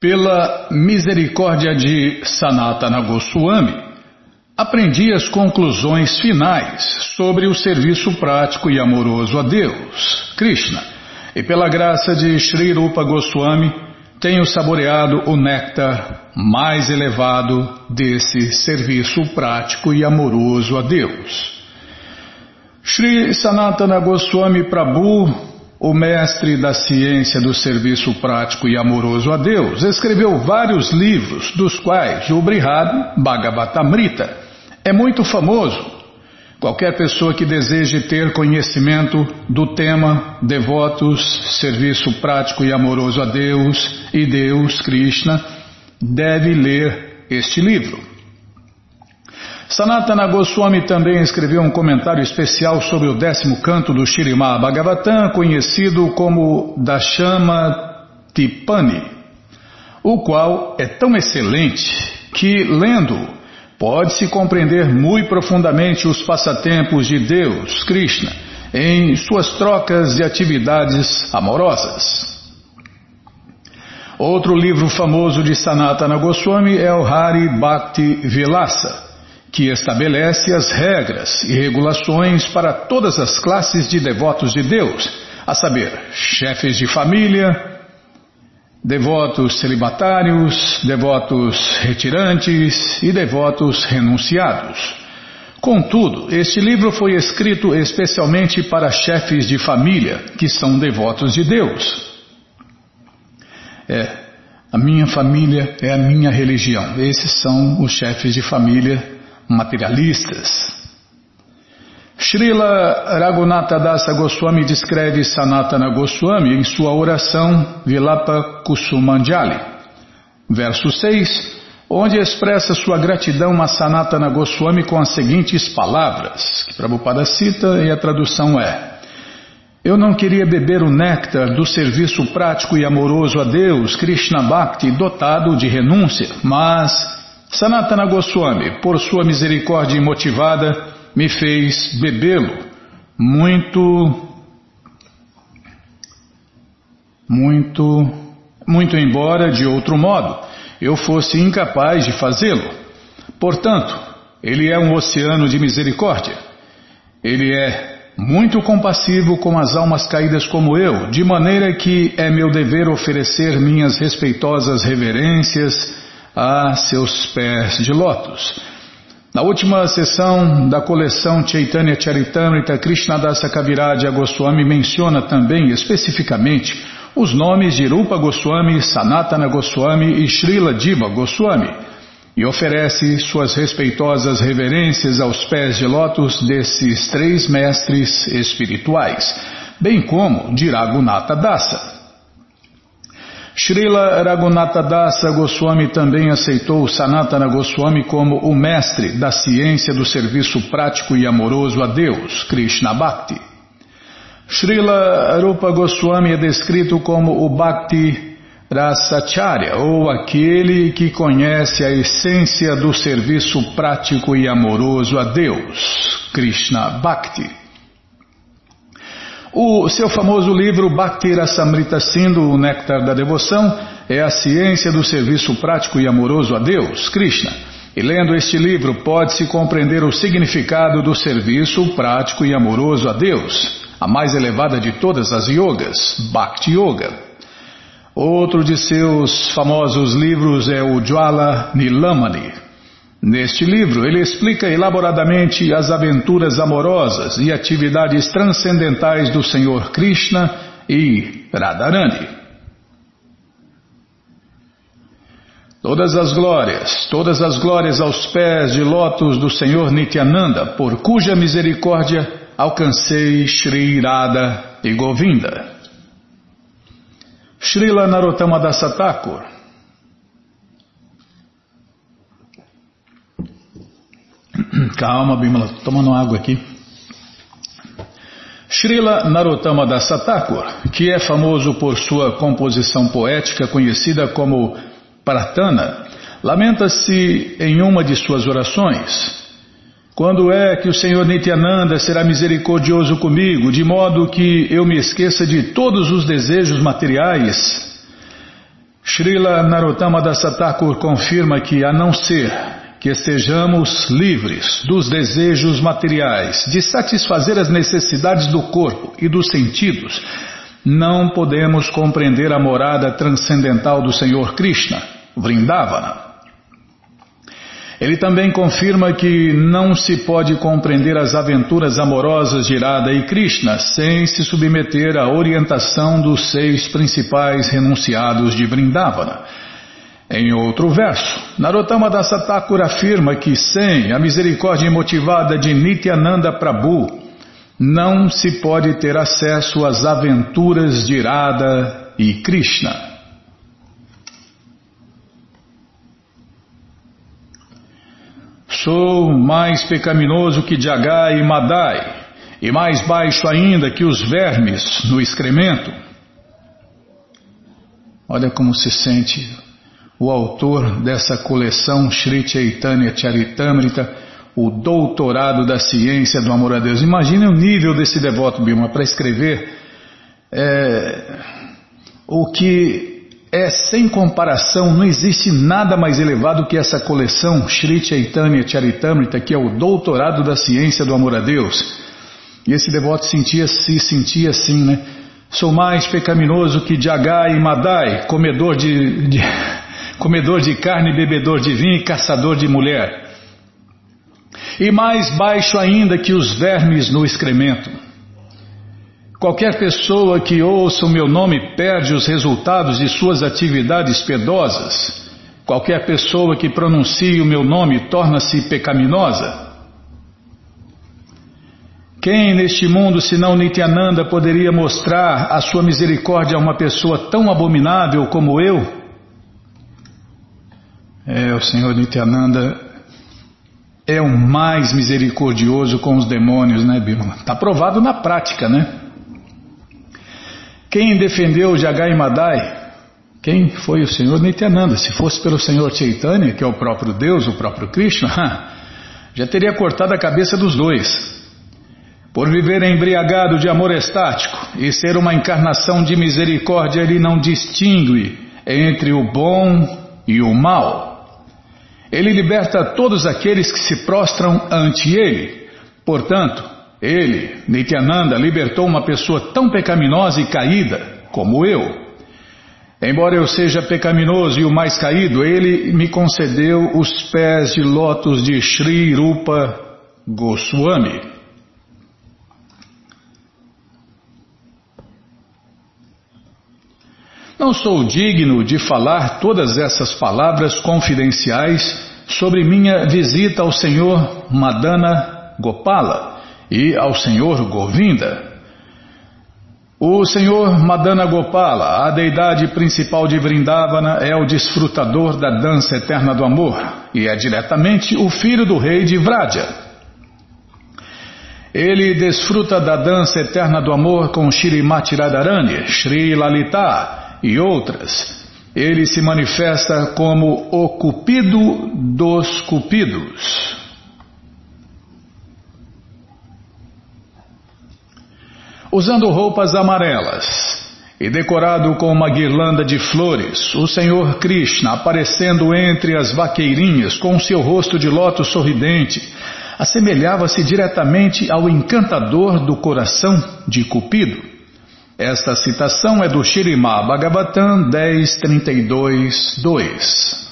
Pela misericórdia de Sanatana Goswami, aprendi as conclusões finais sobre o serviço prático e amoroso a Deus, Krishna, e pela graça de Sri Rupa Goswami, tenho saboreado o néctar mais elevado desse serviço prático e amoroso a Deus. Sri Sanatana Goswami Prabhu o mestre da ciência do serviço prático e amoroso a Deus, escreveu vários livros, dos quais o Brihad Bhagavatamrita é muito famoso. Qualquer pessoa que deseje ter conhecimento do tema devotos, serviço prático e amoroso a Deus e Deus, Krishna, deve ler este livro. Sanatana Goswami também escreveu um comentário especial sobre o décimo canto do Shirimá Bhagavatam, conhecido como Dashama Tipani, o qual é tão excelente que, lendo, pode-se compreender muito profundamente os passatempos de Deus, Krishna, em suas trocas de atividades amorosas. Outro livro famoso de Sanatana Goswami é o Hari Bhakti Vilasa que estabelece as regras e regulações para todas as classes de devotos de Deus, a saber, chefes de família, devotos celibatários, devotos retirantes e devotos renunciados. Contudo, este livro foi escrito especialmente para chefes de família que são devotos de Deus. É, a minha família é a minha religião. Esses são os chefes de família materialistas. Srila Raghunatha Dasa Goswami descreve Sanatana Goswami em sua oração Vilapa Kusumanjali, verso 6, onde expressa sua gratidão a Sanatana Goswami com as seguintes palavras, que Prabhupada cita e a tradução é Eu não queria beber o néctar do serviço prático e amoroso a Deus, Krishna Bhakti, dotado de renúncia, mas Sanatana Goswami, por sua misericórdia imotivada, me fez bebê-lo muito, muito, muito embora de outro modo eu fosse incapaz de fazê-lo. Portanto, ele é um oceano de misericórdia. Ele é muito compassivo com as almas caídas como eu, de maneira que é meu dever oferecer minhas respeitosas reverências a seus pés de lótus. Na última sessão da coleção Chaitanya Charitamrita, Krishnadasa Kaviraj Goswami menciona também especificamente os nomes de Rupa Goswami, Sanatana Goswami e Srila Diva Goswami e oferece suas respeitosas reverências aos pés de lótus desses três mestres espirituais, bem como de Raghunatha Dasa. Srila Raghunatha Dasa Goswami também aceitou Sanatana Goswami como o mestre da ciência do serviço prático e amoroso a Deus, Krishna Bhakti. Srila Rupa Goswami é descrito como o Bhakti Rasacharya, ou aquele que conhece a essência do serviço prático e amoroso a Deus, Krishna Bhakti. O seu famoso livro Bhakti Rasamrita Sindhu, o Néctar da Devoção, é a ciência do serviço prático e amoroso a Deus, Krishna. E lendo este livro pode-se compreender o significado do serviço prático e amoroso a Deus, a mais elevada de todas as yogas, Bhakti Yoga. Outro de seus famosos livros é o Jwala Nilamani, Neste livro, ele explica elaboradamente as aventuras amorosas e atividades transcendentais do Senhor Krishna e Radharani. Todas as glórias, todas as glórias aos pés de lótus do Senhor Nityananda, por cuja misericórdia alcancei Shri Radha e Govinda. Srila Narottama Dasatakur Calma, Bimala, tomando água aqui. Srila Narottama Dasa Thakur, que é famoso por sua composição poética conhecida como Pratana, lamenta-se em uma de suas orações. Quando é que o Senhor Nityananda será misericordioso comigo, de modo que eu me esqueça de todos os desejos materiais Srila Narottama Dasatakur confirma que, a não ser que estejamos livres dos desejos materiais, de satisfazer as necessidades do corpo e dos sentidos, não podemos compreender a morada transcendental do Senhor Krishna, Vrindavana. Ele também confirma que não se pode compreender as aventuras amorosas de Irada e Krishna sem se submeter à orientação dos seis principais renunciados de Vrindavana. Em outro verso, Narottama Dasatakura afirma que sem a misericórdia motivada de Nityananda Prabhu, não se pode ter acesso às aventuras de Irada e Krishna. Sou mais pecaminoso que Jagai e Madai, e mais baixo ainda que os vermes no excremento. Olha como se sente o autor dessa coleção Sri Chaitanya Charitamrita, o doutorado da ciência do amor a Deus. Imagine o nível desse devoto Bima para escrever é, o que é sem comparação, não existe nada mais elevado que essa coleção Sri Chaitanya Charitamrita, que é o doutorado da ciência do amor a Deus. E esse devoto sentia, se sentia assim, né? Sou mais pecaminoso que Jagai e Madai, comedor de, de, comedor de carne, bebedor de vinho e caçador de mulher. E mais baixo ainda que os vermes no excremento. Qualquer pessoa que ouça o meu nome perde os resultados de suas atividades piedosas. Qualquer pessoa que pronuncie o meu nome torna-se pecaminosa. Quem neste mundo, senão Nityananda, poderia mostrar a sua misericórdia a uma pessoa tão abominável como eu? É, o Senhor Nityananda é o mais misericordioso com os demônios, né, Bímola? Está provado na prática, né? Quem defendeu Jagai Madai? Quem foi o Senhor Nityananda? Se fosse pelo Senhor Chaitanya, que é o próprio Deus, o próprio Krishna, já teria cortado a cabeça dos dois. Por viver embriagado de amor estático e ser uma encarnação de misericórdia, ele não distingue entre o bom e o mal. Ele liberta todos aqueles que se prostram ante ele. Portanto, ele, Nityananda, libertou uma pessoa tão pecaminosa e caída como eu. Embora eu seja pecaminoso e o mais caído, ele me concedeu os pés de lótus de Sri Rupa Goswami. Não sou digno de falar todas essas palavras confidenciais sobre minha visita ao Senhor Madana Gopala e ao Senhor Govinda. O Senhor Madana Gopala, a deidade principal de Vrindavana, é o desfrutador da dança eterna do amor e é diretamente o filho do rei de Vraja. Ele desfruta da dança eterna do amor com Shrimati Radharani, Shri Lalita e outras. Ele se manifesta como o cupido dos cupidos. Usando roupas amarelas e decorado com uma guirlanda de flores, o Senhor Krishna, aparecendo entre as vaqueirinhas com seu rosto de lótus sorridente, assemelhava-se diretamente ao encantador do coração de Cupido. Esta citação é do Shirimá Bhagavatam 10.32.2. 2.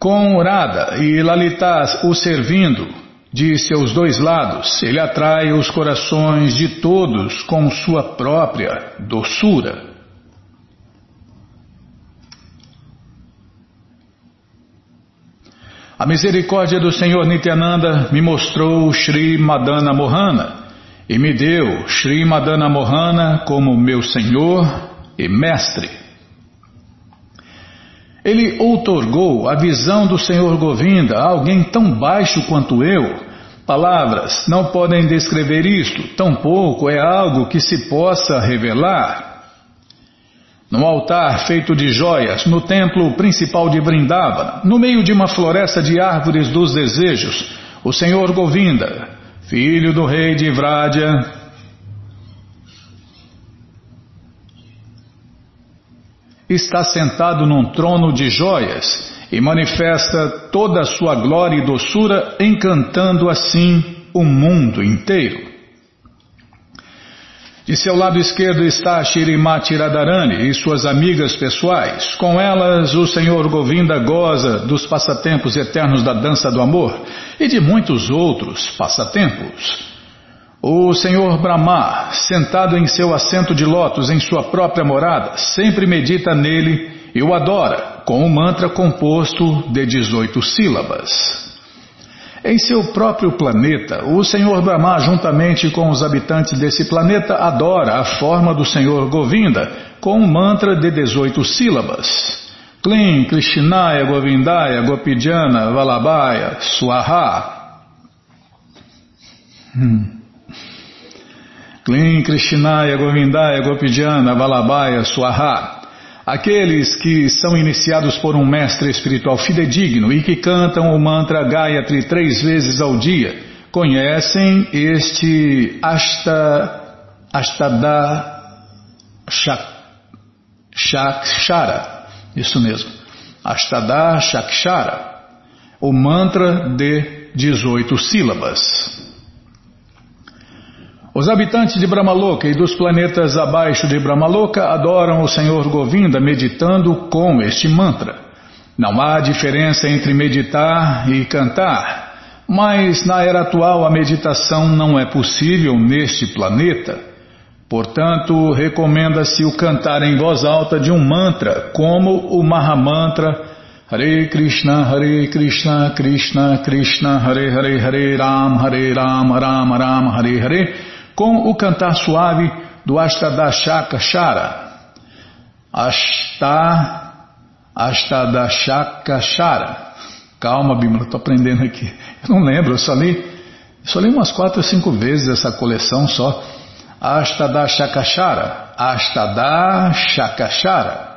Com Radha e Lalita o servindo, de seus dois lados, ele atrai os corações de todos com sua própria doçura. A misericórdia do Senhor Nityananda me mostrou Sri Madana Mohana e me deu Sri Madana Mohana como meu Senhor e Mestre. Ele outorgou a visão do Senhor Govinda a alguém tão baixo quanto eu. Palavras não podem descrever isto, tampouco é algo que se possa revelar. No altar feito de joias, no templo principal de Vrindavana, no meio de uma floresta de árvores dos desejos, o Senhor Govinda, filho do rei de Vraja, está sentado num trono de joias e manifesta toda a sua glória e doçura, encantando assim o mundo inteiro. De seu lado esquerdo está Shirimati Radharani e suas amigas pessoais. Com elas, o Senhor Govinda goza dos passatempos eternos da dança do amor e de muitos outros passatempos. O Senhor Brahma, sentado em seu assento de lótus em sua própria morada, sempre medita nele e o adora com um mantra composto de 18 sílabas. Em seu próprio planeta, o Senhor Brahma, juntamente com os habitantes desse planeta, adora a forma do Senhor Govinda com um mantra de 18 sílabas. Klim, Krishnaya, Govindaya, Gopijana, Valabhaya, Swaha. Hum. Klim, Krishnaya, Govindaya, Gopijana, Valabhaya, Swaha. Aqueles que são iniciados por um mestre espiritual fidedigno e que cantam o mantra Gayatri três vezes ao dia conhecem este Ashta, Ashtada Shakshara. Isso mesmo. Ashtada Shakshara. O mantra de 18 sílabas. Os habitantes de Brahmaloka e dos planetas abaixo de Brahmaloka adoram o Senhor Govinda meditando com este mantra. Não há diferença entre meditar e cantar, mas na era atual a meditação não é possível neste planeta. Portanto, recomenda-se o cantar em voz alta de um mantra, como o Mahamantra Hare Krishna, Hare Krishna, Krishna Krishna, Hare Hare, Hare Ram, Hare Ram, Ram Ram, Hare Hare com o cantar suave do Ashtadashaka Shara. Ashta, Ashtadashaka Shara. Calma, Bimala, estou aprendendo aqui. Eu não lembro, eu só li, só li umas quatro ou cinco vezes essa coleção só. Ashtadashaka Shara. Ashtadashaka Shara.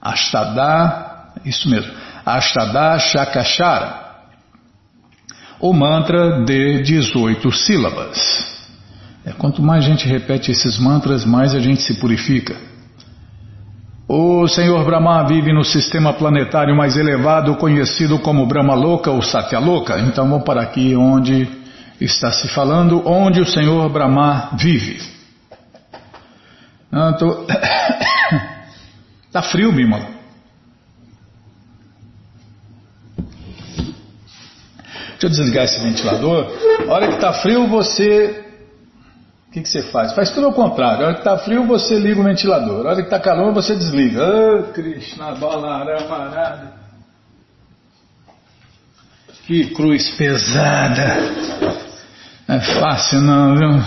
Ashtada, isso mesmo. Ashtadashaka Shara. O mantra de 18 sílabas. É, quanto mais a gente repete esses mantras, mais a gente se purifica. O Senhor Brahma vive no sistema planetário mais elevado, conhecido como Brahma Loka ou Satya Loka. Então vamos para aqui onde está se falando, onde o Senhor Brahma vive. Ah, tô... tá frio, Bimala. Deixa eu desligar esse ventilador. A hora que está frio, você o que, que, você faz? Faz tudo ao contrário. A hora que está frio, você liga o ventilador. A hora que está calor, você desliga. Oh, Krishna Balaramarada. Que cruz pesada. Não é fácil não, viu?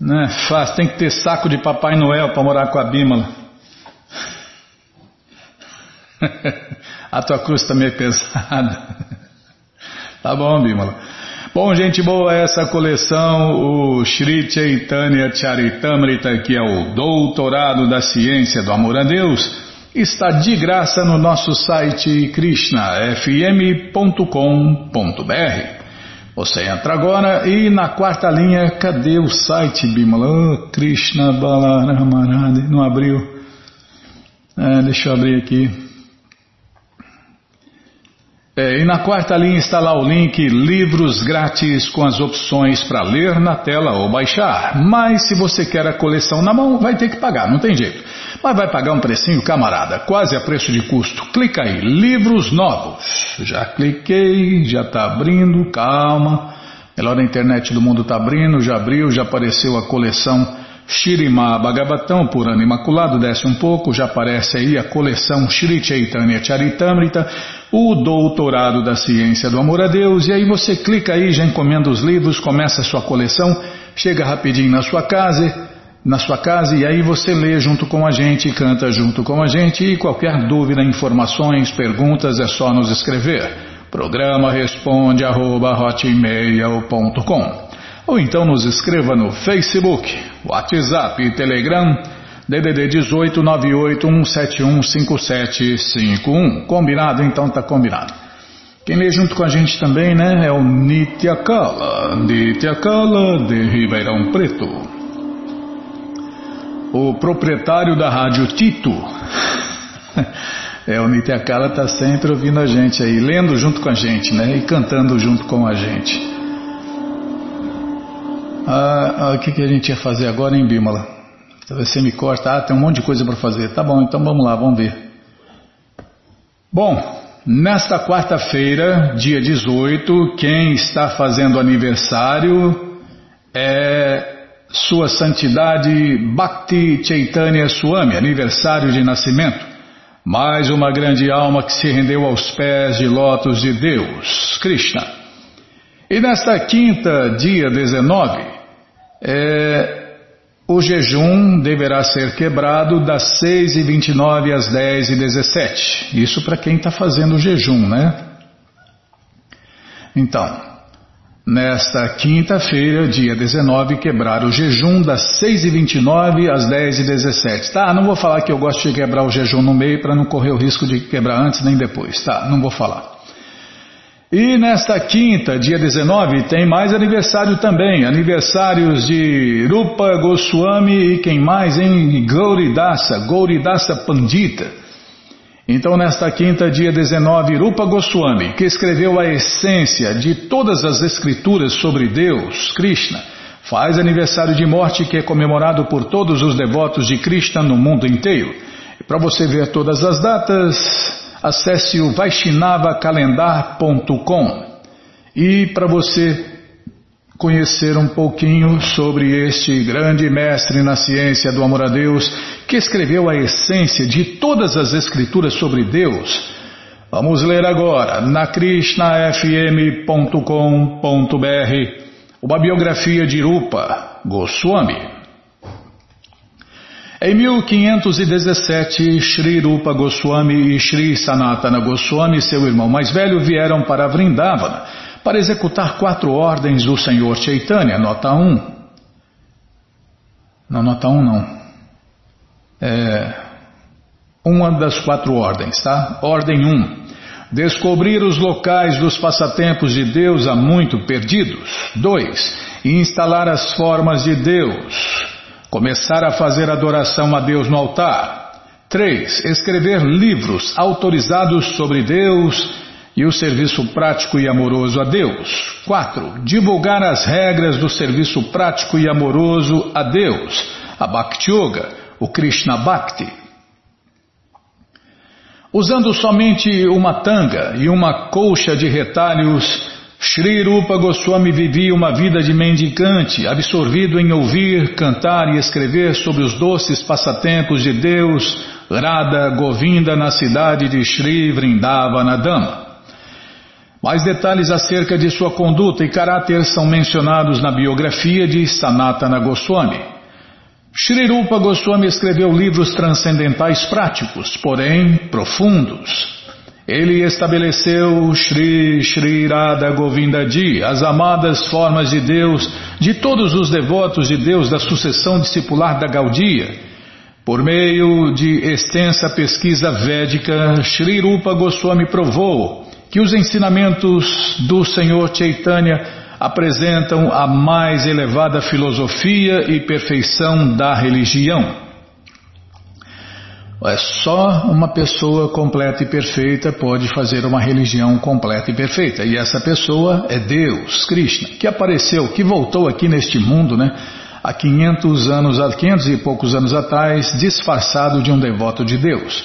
Não é fácil. Tem que ter saco de Papai Noel para morar com a Bímola. a tua cruz está meio pesada. Tá bom, Bímola. Bom, gente boa, essa coleção, o Sri Chaitanya Charitamrita, que é o Doutorado da Ciência do Amor a Deus, está de graça no nosso site krishnafm.com.br. Você entra agora e na quarta linha, cadê o site, Bimala? Oh, Krishna Balaramarade, não abriu. É, deixa eu abrir aqui. É, e na quarta linha está lá o link Livros Grátis com as opções para ler na tela ou baixar. Mas se você quer a coleção na mão, vai ter que pagar, não tem jeito. Mas vai pagar um precinho, camarada, quase a preço de custo. Clica aí, Livros Novos. Já cliquei, já está abrindo, calma. Melhor da internet do mundo está abrindo, já abriu, já apareceu a coleção Shirima Bhagavatam, por ano imaculado, desce um pouco, já aparece aí a coleção Shri Chaitanya Charitamrita, o doutorado da ciência do amor a Deus, e aí você clica aí, já encomenda os livros, começa a sua coleção, chega rapidinho na sua casa, na sua casa, e aí você lê junto com a gente, canta junto com a gente, e qualquer dúvida, informações, perguntas, é só nos escrever. Programa responde arroba, ou então nos escreva no Facebook, WhatsApp Telegram DDD 18 981715751. Combinado? Então tá combinado. Quem lê junto com a gente também, né, é o Nitya Kala, Nitya Kala de Ribeirão Preto. o proprietário da rádio Tito. É, o Nityakala está sempre ouvindo a gente aí, lendo junto com a gente, né? E cantando junto com a gente. Ah, ah, o que, que a gente ia fazer agora em Bímola? Talvez você me corta. Ah, tem um monte de coisa para fazer. Tá bom, então vamos lá, vamos ver. Bom, nesta quarta-feira, dia 18, quem está fazendo aniversário é Sua Santidade Bhakti Chaitanya Swami, aniversário de nascimento. Mais uma grande alma que se rendeu aos pés de lótus de Deus, Krishna. E nesta quinta, dia 19, é, o jejum deverá ser quebrado das 6 e 29 às 10 e 17. Isso para quem está fazendo o jejum, né? Então, Nesta quinta-feira, dia 19, quebrar o jejum das 6h29 às 10h17. Tá, não vou falar que eu gosto de quebrar o jejum no meio para não correr o risco de quebrar antes nem depois. Tá, não vou falar. E nesta quinta, dia 19, tem mais aniversário também. Aniversários de Rupa Goswami e quem mais, hein? Gauridasa, Gauridasa Pandita. Então, nesta quinta, dia 19, Rupa Goswami, que escreveu a essência de todas as escrituras sobre Deus, Krishna, faz aniversário de morte que é comemorado por todos os devotos de Krishna no mundo inteiro. Para você ver todas as datas, acesse o vaishnavacalendar.com. E para você conhecer um pouquinho sobre este grande mestre na ciência do amor a Deus, que escreveu a essência de todas as escrituras sobre Deus. Vamos ler agora na krishnafm.com.br uma biografia de Rupa Goswami. Em 1517, Sri Rupa Goswami e Sri Sanatana Goswami, seu irmão mais velho, vieram para Vrindavana para executar quatro ordens do Senhor Chaitanya, nota 1. Não, nota 1 não. É uma das quatro ordens, tá? Ordem 1. Descobrir os locais dos passatempos de Deus há muito perdidos. 2. Instalar as formas de Deus. Começar a fazer adoração a Deus no altar. 3. Escrever livros autorizados sobre Deus e o serviço prático e amoroso a Deus. 4. Divulgar as regras do serviço prático e amoroso a Deus, a Bhakti Yoga, o Krishna Bhakti. Usando somente uma tanga e uma colcha de retalhos, Sri Rupa Goswami vivia uma vida de mendicante, absorvido em ouvir, cantar e escrever sobre os doces passatempos de Deus, Radha Govinda na cidade de Sri Vrindavana Dama. Mais detalhes acerca de sua conduta e caráter são mencionados na biografia de Sanatana Goswami. Shri Rupa Goswami escreveu livros transcendentais práticos, porém profundos. Ele estabeleceu Shri Shri Radha Govinda Ji, as amadas formas de Deus, de todos os devotos de Deus da sucessão discipular da Gaudia. Por meio de extensa pesquisa védica, Shri Rupa Goswami provou que os ensinamentos do Senhor Chaitanya apresentam a mais elevada filosofia e perfeição da religião. É só uma pessoa completa e perfeita pode fazer uma religião completa e perfeita. E essa pessoa é Deus, Krishna, que apareceu, que voltou aqui neste mundo, né? Há 500 anos, há 500 e poucos anos atrás, disfarçado de um devoto de Deus.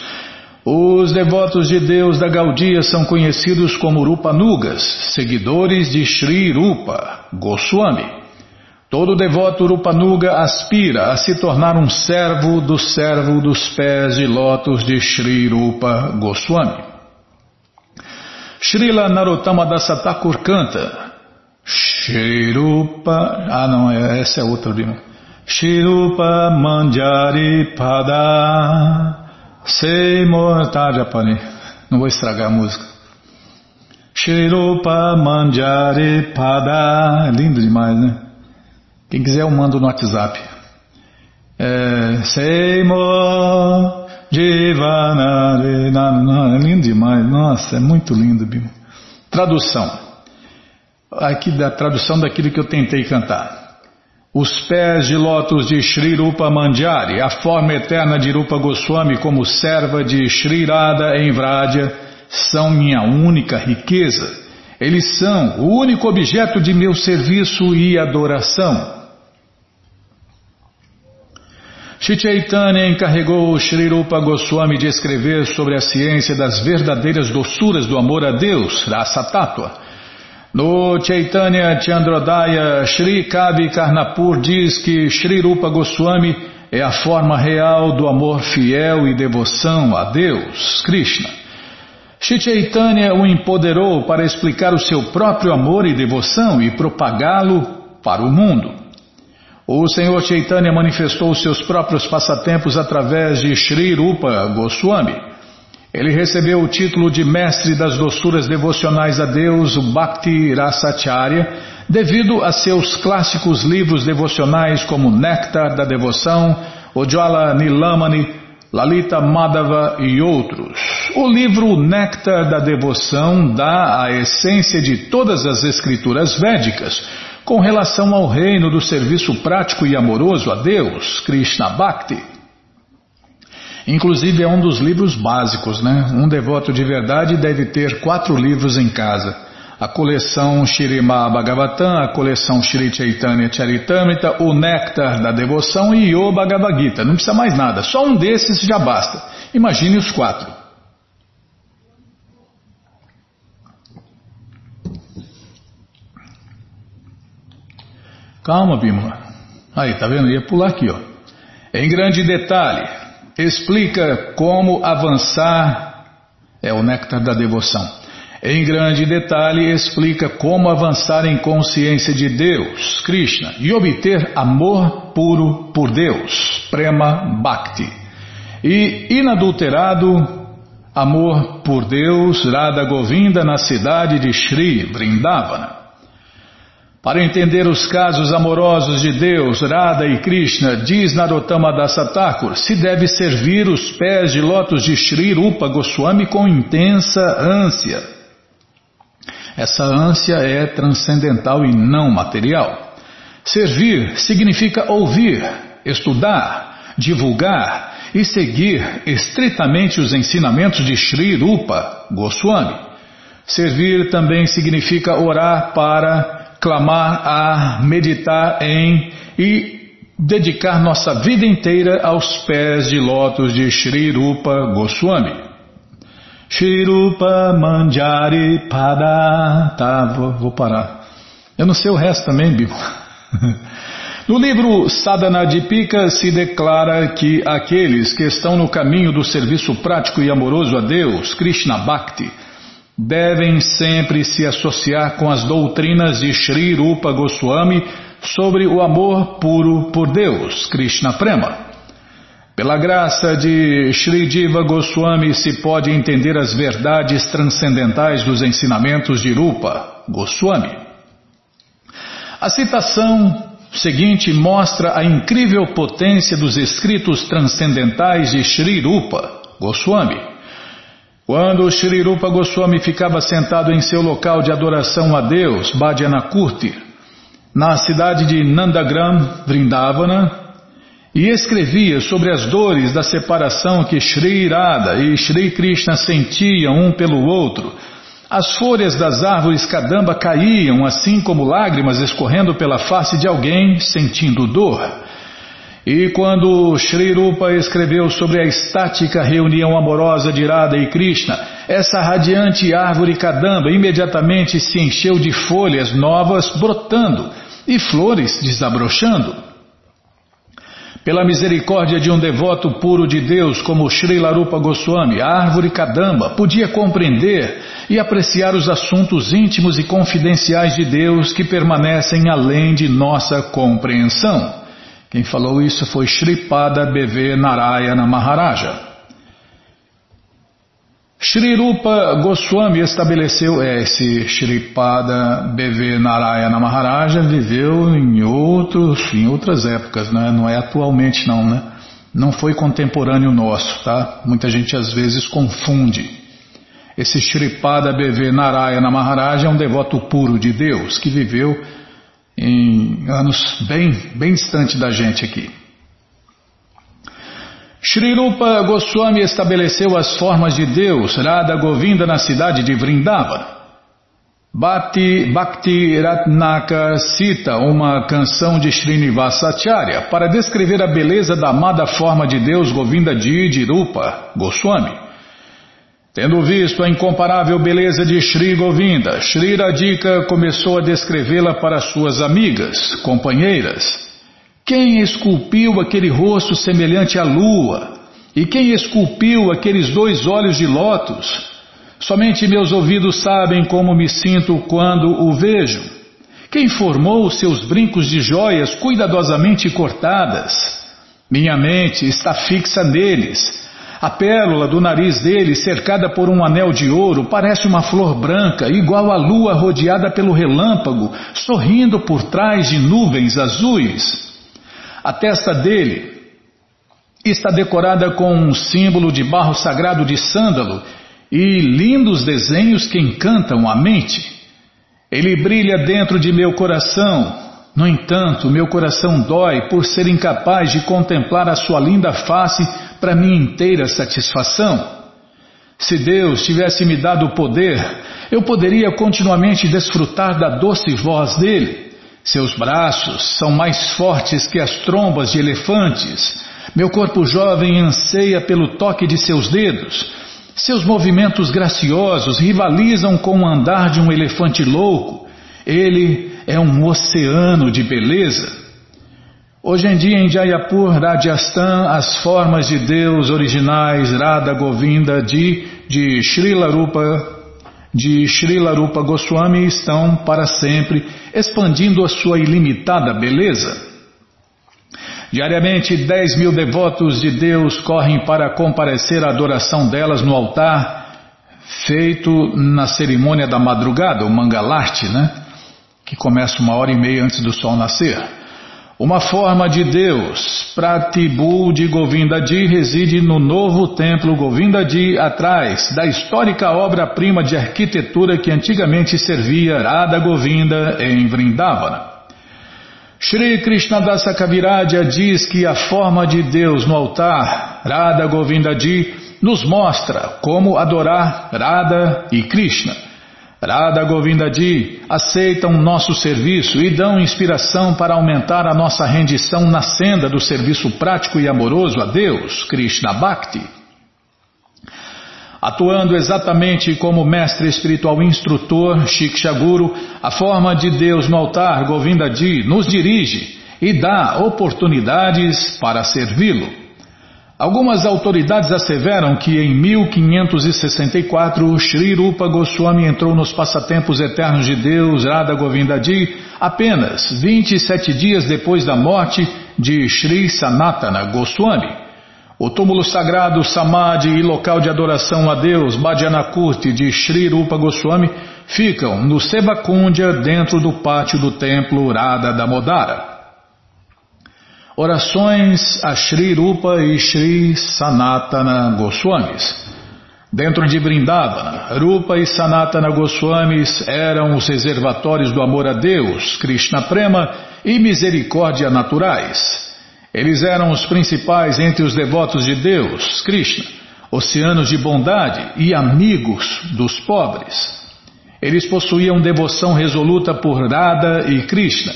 Os devotos de Deus da Gaudia são conhecidos como Rupanugas, seguidores de Sri Rupa Goswami. Todo devoto Rupanuga aspira a se tornar um servo do servo dos pés de lótus de Sri Rupa Goswami. Srila Narottama Dasatakura canta Shri Rupa... Ah não, é, essa é outra, Shri Shirupa Manjari Pada Seimor, tá, Japani? Não vou estragar a música. Shirupa Manjari Pada. É lindo demais, né? Quem quiser eu mando no WhatsApp. É, Seimor Jivanare. É lindo demais. Nossa, é muito lindo, Bimo. Tradução. Aqui da tradução daquilo que eu tentei cantar. Os pés de lótus de Sri Rupa Manjari, a forma eterna de Rupa Goswami como serva de Sri Radha em Vraja, são minha única riqueza. Eles são o único objeto de meu serviço e adoração. Shri Chaitanya encarregou Sri Rupa Goswami de escrever sobre a ciência das verdadeiras doçuras do amor a Deus, Rasa Tattva. No Chaitanya Chandrodaya, Shri Kavi Karnapur diz que Shri Rupa Goswami é a forma real do amor fiel e devoção a Deus, Krishna. Shri Chaitanya o empoderou para explicar o seu próprio amor e devoção e propagá-lo para o mundo. O Senhor Chaitanya manifestou seus próprios passatempos através de Shri Rupa Goswami. Ele recebeu o título de mestre das doçuras devocionais a Deus, o Bhakti Rasacharya, devido a seus clássicos livros devocionais como Néctar da Devoção, Ojala Nilamani, Lalita Madhava e outros. O livro Néctar da Devoção dá a essência de todas as escrituras védicas com relação ao reino do serviço prático e amoroso a Deus, Krishna Bhakti. Inclusive é um dos livros básicos, né? Um devoto de verdade deve ter quatro livros em casa. A coleção Shirima Bhagavatam, a coleção Shri Chaitanya Charitamrita, o Néctar da Devoção e o Bhagavad Gita. Não precisa mais nada, só um desses já basta. Imagine os quatro. Calma, Bimala. Aí, tá vendo? Ia pular aqui, ó. Em grande detalhe, explica como avançar, é o néctar da devoção. Em grande detalhe, explica como avançar em consciência de Deus, Krishna, e obter amor puro por Deus, Prema Bhakti. E inadulterado amor por Deus, Radha Govinda, na cidade de Sri Vrindavana. Para entender os casos amorosos de Deus, Radha e Krishna, diz Narottama Thakur, se deve servir os pés de lótus de Sri Rupa Goswami com intensa ânsia. Essa ânsia é transcendental e não material. Servir significa ouvir, estudar, divulgar e seguir estritamente os ensinamentos de Sri Rupa Goswami. Servir também significa orar para clamar a meditar em e dedicar nossa vida inteira aos pés de lótus de Sri Rupa Goswami. Shri Rupa Manjari Pada. Tá, vou, vou parar. Eu não sei o resto também, Bibo. No livro Sadhana Dipika se declara que aqueles que estão no caminho do serviço prático e amoroso a Deus, Krishna Bhakti, devem sempre se associar com as doutrinas de Sri Rupa Goswami sobre o amor puro por Deus, Krishna Prema. Pela graça de Sri Diva Goswami se pode entender as verdades transcendentais dos ensinamentos de Rupa Goswami. A citação seguinte mostra a incrível potência dos escritos transcendentais de Sri Rupa Goswami. Quando Sri Rupa Goswami ficava sentado em seu local de adoração a Deus, Bhajanakurti, na cidade de Nandagram, Vrindavana, e escrevia sobre as dores da separação que Sri Radha e Sri Krishna sentiam um pelo outro, as folhas das árvores Kadamba caíam assim como lágrimas escorrendo pela face de alguém sentindo dor. E quando Sri Rupa escreveu sobre a estática reunião amorosa de Radha e Krishna, essa radiante árvore Kadamba imediatamente se encheu de folhas novas brotando e flores desabrochando. Pela misericórdia de um devoto puro de Deus como Sri Larupa Goswami, a árvore Kadamba podia compreender e apreciar os assuntos íntimos e confidenciais de Deus que permanecem além de nossa compreensão. Quem falou isso foi Shripada BV Narayana Maharaja. Shri Rupa Goswami estabeleceu é, esse Shripada BV Narayana Maharaja viveu em outros em outras épocas, né? não é atualmente não, né? Não foi contemporâneo nosso, tá? Muita gente às vezes confunde. Esse Shripada BV Narayana Maharaja é um devoto puro de Deus que viveu em anos bem, bem distante da gente aqui. Sri Rupa Goswami estabeleceu as formas de Deus, Radha Govinda, na cidade de Vrindavana. Bhakti, Bhakti Ratnaka cita uma canção de Srinivasacharya para descrever a beleza da amada forma de Deus Govinda de Rupa Goswami. Tendo visto a incomparável beleza de Sri Govinda, Sri Radhika começou a descrevê-la para suas amigas, companheiras. Quem esculpiu aquele rosto semelhante à lua? E quem esculpiu aqueles dois olhos de lótus? Somente meus ouvidos sabem como me sinto quando o vejo. Quem formou seus brincos de joias cuidadosamente cortadas? Minha mente está fixa neles a pérola do nariz dele, cercada por um anel de ouro, parece uma flor branca, igual à lua rodeada pelo relâmpago, sorrindo por trás de nuvens azuis. A testa dele está decorada com um símbolo de barro sagrado de sândalo e lindos desenhos que encantam a mente. Ele brilha dentro de meu coração, no entanto, meu coração dói por ser incapaz de contemplar a sua linda face para minha inteira satisfação. Se Deus tivesse me dado o poder, eu poderia continuamente desfrutar da doce voz dele. Seus braços são mais fortes que as trombas de elefantes. Meu corpo jovem anseia pelo toque de seus dedos. Seus movimentos graciosos rivalizam com o andar de um elefante louco. Ele é um oceano de beleza. Hoje em dia em Jayapur, Rajasthan, as formas de Deus originais Radha Govinda de, de Srila Rupa de Srila Rupa Goswami estão para sempre expandindo a sua ilimitada beleza. Diariamente, 10 mil devotos de Deus correm para comparecer à adoração delas no altar, feito na cerimônia da madrugada, o Mangalarti, né? que começa uma hora e meia antes do sol nascer. Uma forma de Deus, Pratibhu de Govindadi, reside no novo templo Govindadi, atrás da histórica obra-prima de arquitetura que antigamente servia Radha Govinda em Vrindavana. Shri Krishnadasa Kaviraja diz que a forma de Deus no altar, Radha Govindadi, nos mostra como adorar Radha e Krishna. Radha Govindadi aceitam nosso serviço e dão inspiração para aumentar a nossa rendição na senda do serviço prático e amoroso a Deus, Krishna Bhakti. Atuando exatamente como mestre espiritual instrutor, Shikshaguru, a forma de Deus no altar, Govindadi, nos dirige e dá oportunidades para servi-lo. Algumas autoridades asseveram que em 1564 Sri Rupa Goswami entrou nos passatempos eternos de Deus, Radha Govindadi, apenas 27 dias depois da morte de Sri Sanatana Goswami. O túmulo sagrado Samadhi e local de adoração a Deus, Bhajanakurti de Sri Rupa Goswami, ficam no Sebakundya dentro do pátio do templo Radha Damodara. Orações a Sri Rupa e Sri Sanatana Goswamis. Dentro de Brindavana, Rupa e Sanatana Goswamis eram os reservatórios do amor a Deus, Krishna Prema e misericórdia naturais. Eles eram os principais entre os devotos de Deus, Krishna, oceanos de bondade e amigos dos pobres. Eles possuíam devoção resoluta por Radha e Krishna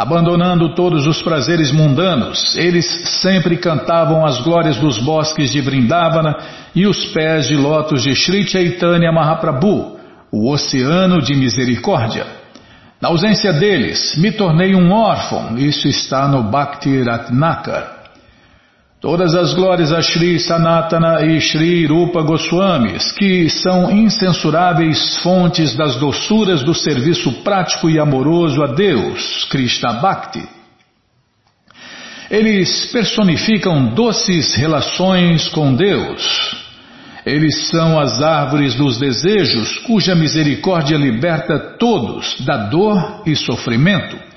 Abandonando todos os prazeres mundanos, eles sempre cantavam as glórias dos bosques de Vrindavana e os pés de lótus de Sri Chaitanya Mahaprabhu, o oceano de misericórdia. Na ausência deles, me tornei um órfão, isso está no Bhakti Ratnakar. Todas as glórias a Sri Sanatana e Sri Rupa Goswamis, que são incensuráveis fontes das doçuras do serviço prático e amoroso a Deus, Krishna Bhakti. Eles personificam doces relações com Deus. Eles são as árvores dos desejos, cuja misericórdia liberta todos da dor e sofrimento.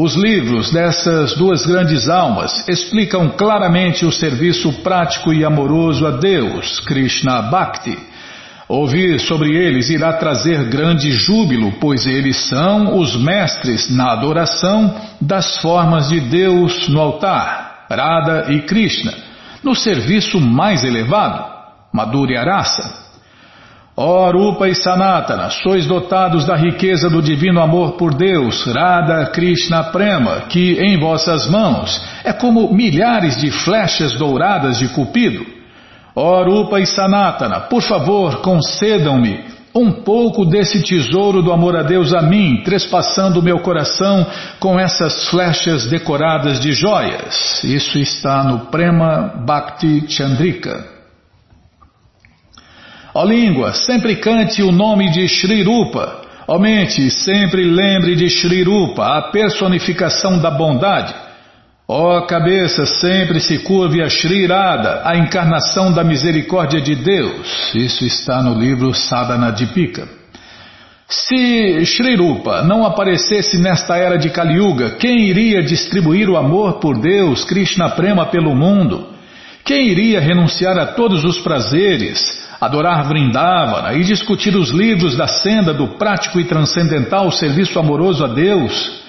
Os livros dessas duas grandes almas explicam claramente o serviço prático e amoroso a Deus, Krishna Bhakti. Ouvir sobre eles irá trazer grande júbilo, pois eles são os mestres na adoração das formas de Deus no altar, Radha e Krishna, no serviço mais elevado, Madhurya Rasa. Ó Rupa e Sanatana, sois dotados da riqueza do divino amor por Deus, Radha Krishna Prema, que em vossas mãos é como milhares de flechas douradas de Cupido. Ó Rupa e Sanatana, por favor, concedam-me um pouco desse tesouro do amor a Deus a mim, trespassando meu coração com essas flechas decoradas de joias. Isso está no Prema Bhakti Chandrika. Ó língua, sempre cante o nome de Sri Rupa. Ó mente, sempre lembre de Sri Rupa, a personificação da bondade. Ó cabeça, sempre se curve a Shri a encarnação da misericórdia de Deus. Isso está no livro Sadhana Dipika. Se Shri Rupa não aparecesse nesta era de Kali Yuga, quem iria distribuir o amor por Deus, Krishna Prema pelo mundo? Quem iria renunciar a todos os prazeres, adorar Vrindavana e discutir os livros da senda do prático e transcendental serviço amoroso a Deus?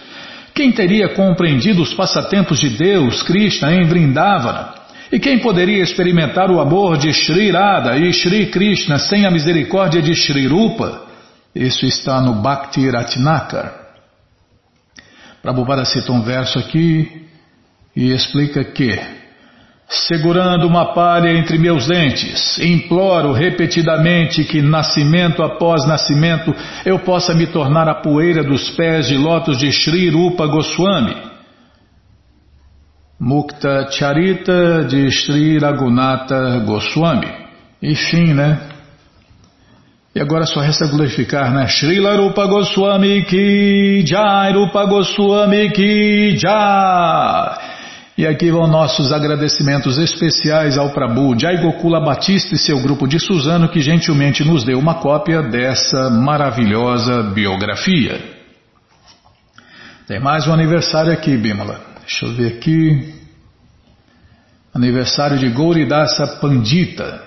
Quem teria compreendido os passatempos de Deus, Krishna, em Vrindavana? E quem poderia experimentar o amor de Sri Radha e Sri Krishna sem a misericórdia de Sri Rupa? Isso está no Bhakti Ratnakar. Prabhupada cita um verso aqui e explica que Segurando uma palha entre meus dentes, imploro repetidamente que, nascimento após nascimento, eu possa me tornar a poeira dos pés de lótus de Sri Rupa Goswami. Mukta Charita de Sri Raghunatha Goswami. Enfim, né? E agora só resta glorificar, né? Sri Rupa Goswami ki Jai, Rupa Goswami ki Jai. E aqui vão nossos agradecimentos especiais ao Prabhu Jai Gokula Batista e seu grupo de Suzano que gentilmente nos deu uma cópia dessa maravilhosa biografia. Tem mais um aniversário aqui, Bimala. Deixa eu ver aqui. Aniversário de Gouridasa Pandita.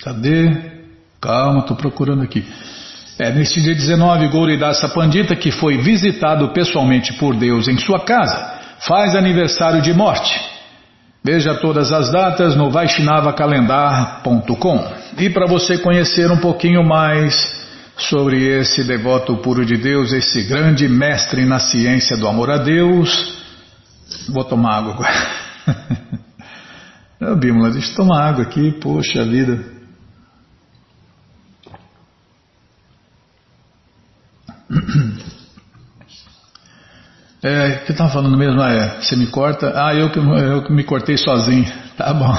Cadê? Calma, estou procurando aqui. É, neste dia 19, Gouridasa Pandita, que foi visitado pessoalmente por Deus em sua casa, faz aniversário de morte. Veja todas as datas no vaishnavacalendar.com. E para você conhecer um pouquinho mais sobre esse devoto puro de Deus, esse grande mestre na ciência do amor a Deus, vou tomar água agora. Bímola, deixa eu tomar água aqui, poxa vida. É, o que estava falando mesmo? Ah, é, você me corta? Ah, eu que, eu que me cortei sozinho. Tá bom.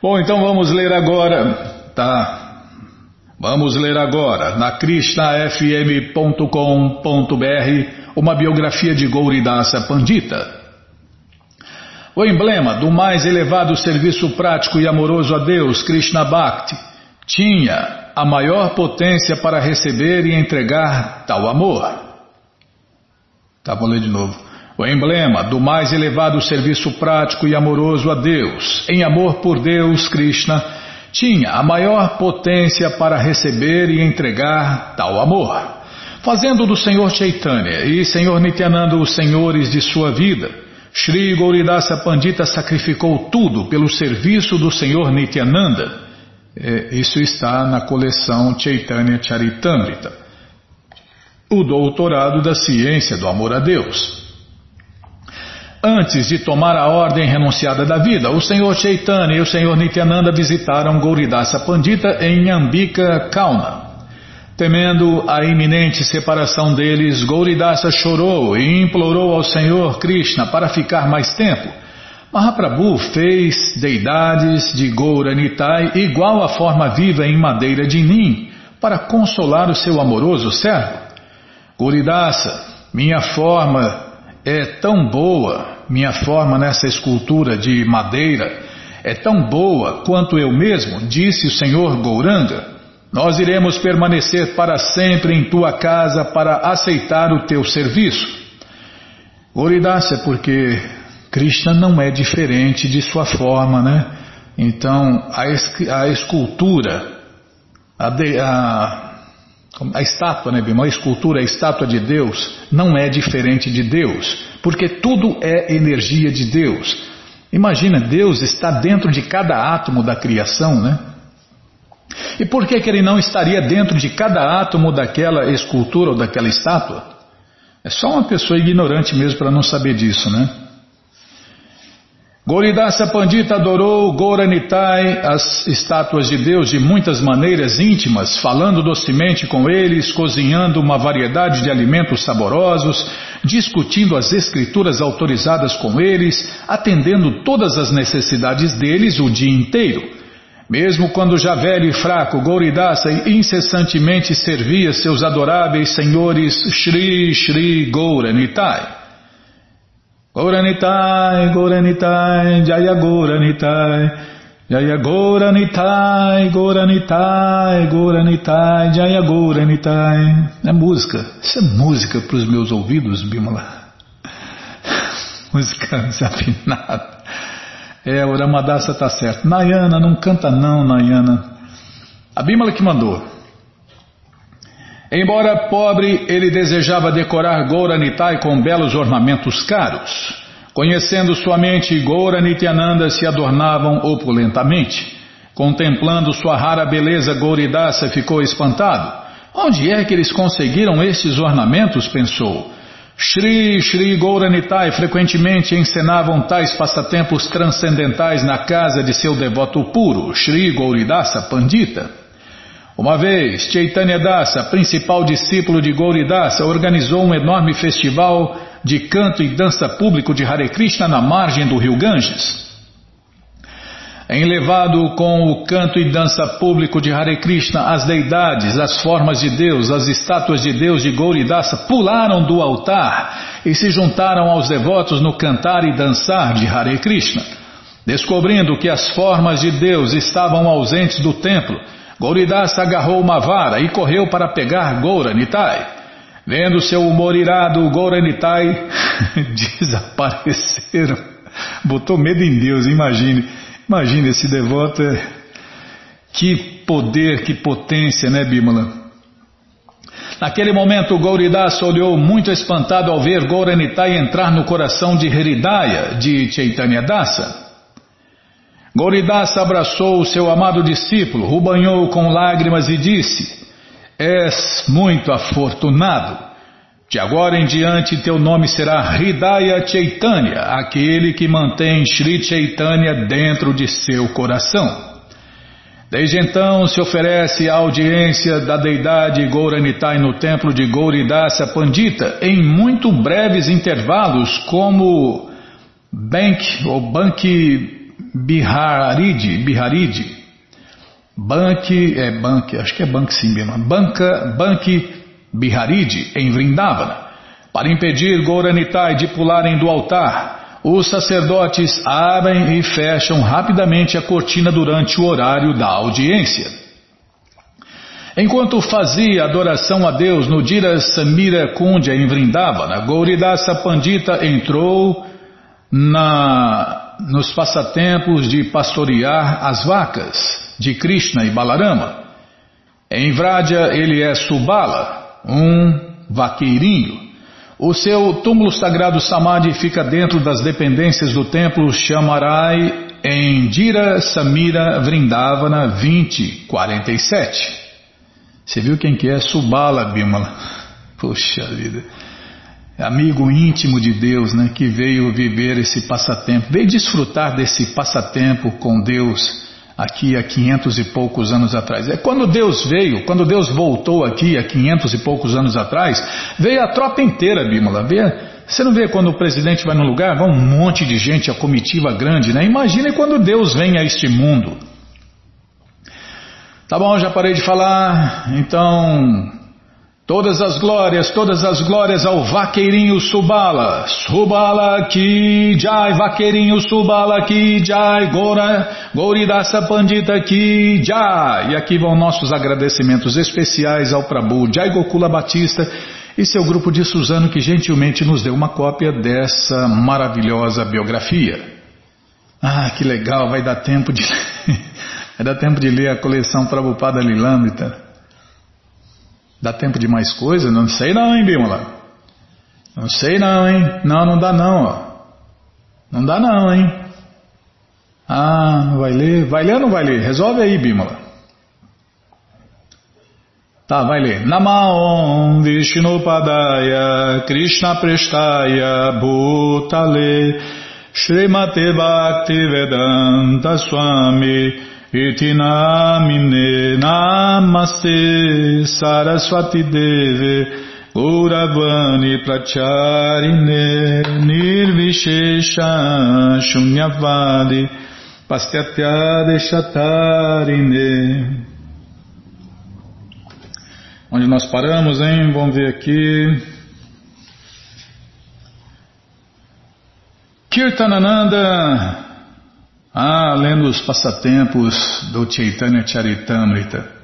Bom, então vamos ler agora, tá? Vamos ler agora, na krishnafm.com.br, uma biografia de Gouridasa Pandita. O emblema do mais elevado serviço prático e amoroso a Deus, Krishna Bhakti, tinha a maior potência para receber e entregar tal amor. Tá, vou ler de novo. O emblema do mais elevado serviço prático e amoroso a Deus, em amor por Deus, Krishna, tinha a maior potência para receber e entregar tal amor. Fazendo do Senhor Chaitanya e Senhor Nityananda os senhores de sua vida, Sri Gauridasa Pandita sacrificou tudo pelo serviço do Senhor Nityananda. É, isso está na coleção Chaitanya Charitamrita o doutorado da ciência do amor a Deus. Antes de tomar a ordem renunciada da vida, o Senhor Chaitanya e o Senhor Nityananda visitaram Gauridasa Pandita em Ambika Kauna. Temendo a iminente separação deles, Gauridasa chorou e implorou ao Senhor Krishna para ficar mais tempo. Mahaprabhu fez deidades de Gauranitai igual à forma viva em madeira de nim para consolar o seu amoroso servo. Guridasa, minha forma é tão boa, minha forma nessa escultura de madeira é tão boa quanto eu mesmo, disse o Senhor Gouranga. Nós iremos permanecer para sempre em tua casa para aceitar o teu serviço. Guridasa, porque Krishna não é diferente de sua forma, né? Então, a, a escultura, a, de, a, a estátua, né, Bima? A escultura, a estátua de Deus não é diferente de Deus, porque tudo é energia de Deus. Imagina, Deus está dentro de cada átomo da criação, né? E por que, que ele não estaria dentro de cada átomo daquela escultura ou daquela estátua? É só uma pessoa ignorante mesmo para não saber disso, né? Goridasa Pandita adorou Goranitai, as estátuas de Deus, de muitas maneiras íntimas, falando docemente com eles, cozinhando uma variedade de alimentos saborosos, discutindo as escrituras autorizadas com eles, atendendo todas as necessidades deles o dia inteiro. Mesmo quando já velho e fraco, Gauridasa incessantemente servia seus adoráveis senhores Shri Shri Gauranitai. Gauranitai, Gauranitai, Jaya Gauranitai, Jaya Gauranitai, Gauranitai, Gauranitai, Jaya Gauranitai. É música, isso é música para os meus ouvidos, Bimala. música desafinada. É, o Ramadassa está certo. Nayana, não canta não, Nayana. A Bimala que mandou. Embora pobre, ele desejava decorar Gauranitai com belos ornamentos caros. Conhecendo sua mente, Gaura Nityananda se adornavam opulentamente. Contemplando sua rara beleza, Gauridasa ficou espantado. Onde é que eles conseguiram esses ornamentos? pensou. Shri Shri Gauranitai frequentemente encenavam tais passatempos transcendentais na casa de seu devoto puro, Shri Gauridasa Pandita. Uma vez, Chaitanya Dasa, principal discípulo de Gauridasa, organizou um enorme festival de canto e dança público de Hare Krishna na margem do rio Ganges. Enlevado com o canto e dança público de Hare Krishna, as deidades, as formas de Deus, as estátuas de Deus de Gauridasa pularam do altar e se juntaram aos devotos no cantar e dançar de Hare Krishna. Descobrindo que as formas de Deus estavam ausentes do templo, Gauridasa agarrou uma vara e correu para pegar Gouranitai. Vendo seu humor irado, Gouranitai desapareceram. Botou medo em Deus, imagine. Imagine esse devoto. É... Que poder, que potência, né, Bimala? Naquele momento, Gauridasa olhou muito espantado ao ver Gouranitai entrar no coração de Heridaya, de Chaitanya Dasa. Goridasa abraçou o seu amado discípulo, o banhou com lágrimas e disse: És muito afortunado. De agora em diante teu nome será Hridaya Chaitanya, aquele que mantém Sri Chaitanya dentro de seu coração. Desde então se oferece a audiência da deidade Gauranitai no templo de Gauridasa Pandita em muito breves intervalos, como Bank ou Bank Biharidi, Biharidi, Banki, é Banki, acho que é Banki sim Banka, Banki Biharidi, em Vrindavana, para impedir Goranitai de pularem do altar. Os sacerdotes abrem e fecham rapidamente a cortina durante o horário da audiência. Enquanto fazia adoração a Deus no Dira Samira Kundya em Vrindavana, Gauridasa Pandita entrou na nos passatempos de pastorear as vacas de Krishna e Balarama. Em Vrádia ele é Subala, um vaqueirinho. O seu túmulo sagrado Samadhi fica dentro das dependências do templo Shamarai em Dira Samira Vrindavana 2047. Você viu quem que é Subala, Bimala? Puxa vida amigo íntimo de Deus, né, que veio viver esse passatempo, veio desfrutar desse passatempo com Deus aqui há quinhentos e poucos anos atrás. É quando Deus veio, quando Deus voltou aqui há quinhentos e poucos anos atrás, veio a tropa inteira, Bímola. Veio, você não vê quando o presidente vai num lugar, vai um monte de gente, a comitiva grande, né? Imagine quando Deus vem a este mundo. Tá bom, já parei de falar. Então, Todas as glórias, todas as glórias ao vaqueirinho Subala. Subala ki jai, vaqueirinho Subala ki jai, Gora, Pandita ki jai. E aqui vão nossos agradecimentos especiais ao Prabhu Jai Gokula Batista e seu grupo de Suzano que gentilmente nos deu uma cópia dessa maravilhosa biografia. Ah, que legal, vai dar tempo de vai dar tempo de ler a coleção Prabhupada Lilamrita. Dá tempo de mais coisa? Não sei não, hein, Bimala? Não sei não, hein? Não, não dá não, ó. Não dá não, hein? Ah, vai ler? Vai ler ou não vai ler? Resolve aí, Bimala. Tá, vai ler. Namaon Vishnupadaya Krishna Prestaya Bhutale Srimate Bhakti Vedanta Swami Itinamine Namaste Saraswati Deve Uravani Pracharine Nirvishesha Shunyavadi Pastyatya Deshatarine Onde nós paramos, hein? Vamos ver aqui. Kirtanananda, ah, lendo os passatempos do Chaitanya Charitamrita.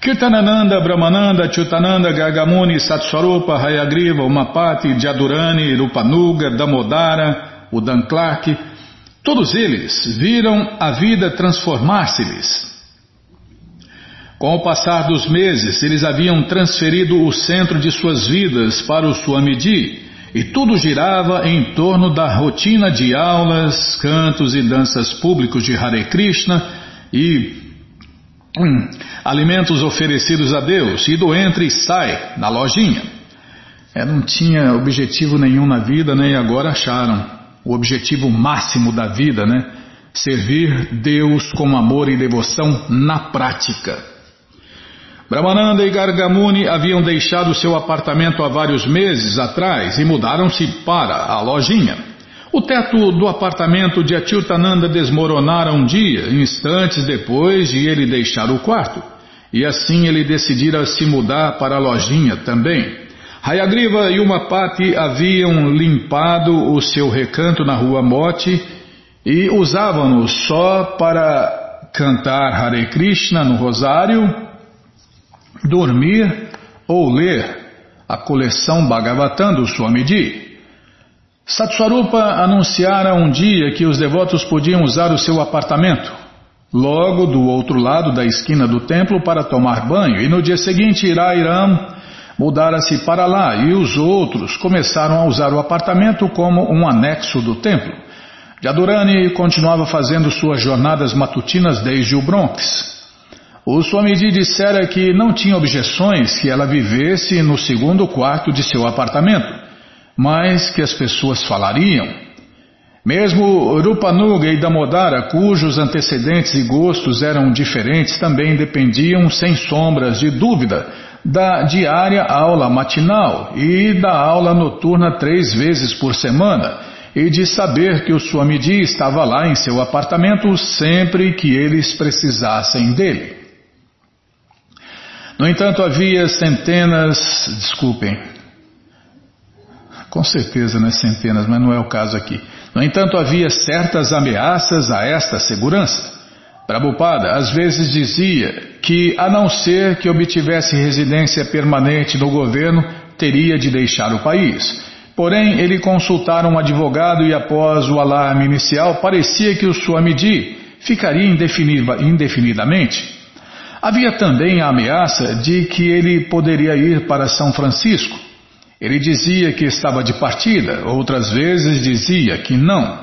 Kirtanananda, Brahmananda, Chutananda, Gargamuni, Satswarupa, Hayagriva, Umapati, Jadurani, Rupanuga, Damodara, Udan Clark, todos eles viram a vida transformar-se-lhes. Com o passar dos meses, eles haviam transferido o centro de suas vidas para o Swamiji e tudo girava em torno da rotina de aulas, cantos e danças públicos de Hare Krishna e hum, alimentos oferecidos a Deus, e do entra e sai na lojinha. É, não tinha objetivo nenhum na vida, né? E agora acharam o objetivo máximo da vida, né? Servir Deus com amor e devoção na prática. Brahmananda e Gargamuni haviam deixado seu apartamento há vários meses atrás e mudaram-se para a lojinha. O teto do apartamento de Atiltananda desmoronara um dia, instantes depois de ele deixar o quarto. E assim ele decidira se mudar para a lojinha também. Hayagriva e Umapati haviam limpado o seu recanto na rua Mote e usavam-no só para cantar Hare Krishna no rosário dormir ou ler a coleção Bhagavatam do Swamiji. Satswarupa anunciara um dia que os devotos podiam usar o seu apartamento, logo do outro lado da esquina do templo para tomar banho, e no dia seguinte Irairam mudara-se para lá e os outros começaram a usar o apartamento como um anexo do templo. Jadurani continuava fazendo suas jornadas matutinas desde o Bronx. O Swamiji dissera que não tinha objeções que ela vivesse no segundo quarto de seu apartamento, mas que as pessoas falariam. Mesmo Rupanuga e Damodara, cujos antecedentes e gostos eram diferentes, também dependiam, sem sombras de dúvida, da diária aula matinal e da aula noturna três vezes por semana, e de saber que o Swamiji estava lá em seu apartamento sempre que eles precisassem dele. No entanto, havia centenas, desculpem, com certeza, né, centenas, mas não é o caso aqui. No entanto, havia certas ameaças a esta segurança. Prabhupada às vezes dizia que, a não ser que obtivesse residência permanente no governo, teria de deixar o país. Porém, ele consultara um advogado e, após o alarme inicial, parecia que o Swamiji ficaria indefinidamente. Havia também a ameaça de que ele poderia ir para São Francisco. Ele dizia que estava de partida, outras vezes dizia que não.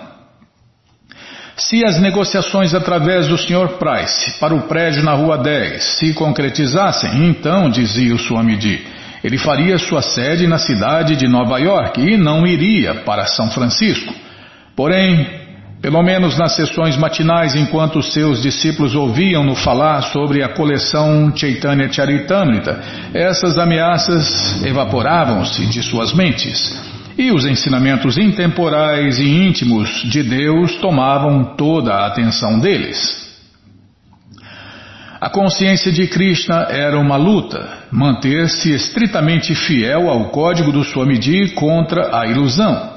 Se as negociações através do Sr. Price para o prédio na Rua 10 se concretizassem, então, dizia o Swamiji, ele faria sua sede na cidade de Nova York e não iria para São Francisco. Porém, pelo menos nas sessões matinais, enquanto seus discípulos ouviam-no falar sobre a coleção Chaitanya Charitamrita, essas ameaças evaporavam-se de suas mentes e os ensinamentos intemporais e íntimos de Deus tomavam toda a atenção deles. A consciência de Krishna era uma luta, manter-se estritamente fiel ao código do Swamiji contra a ilusão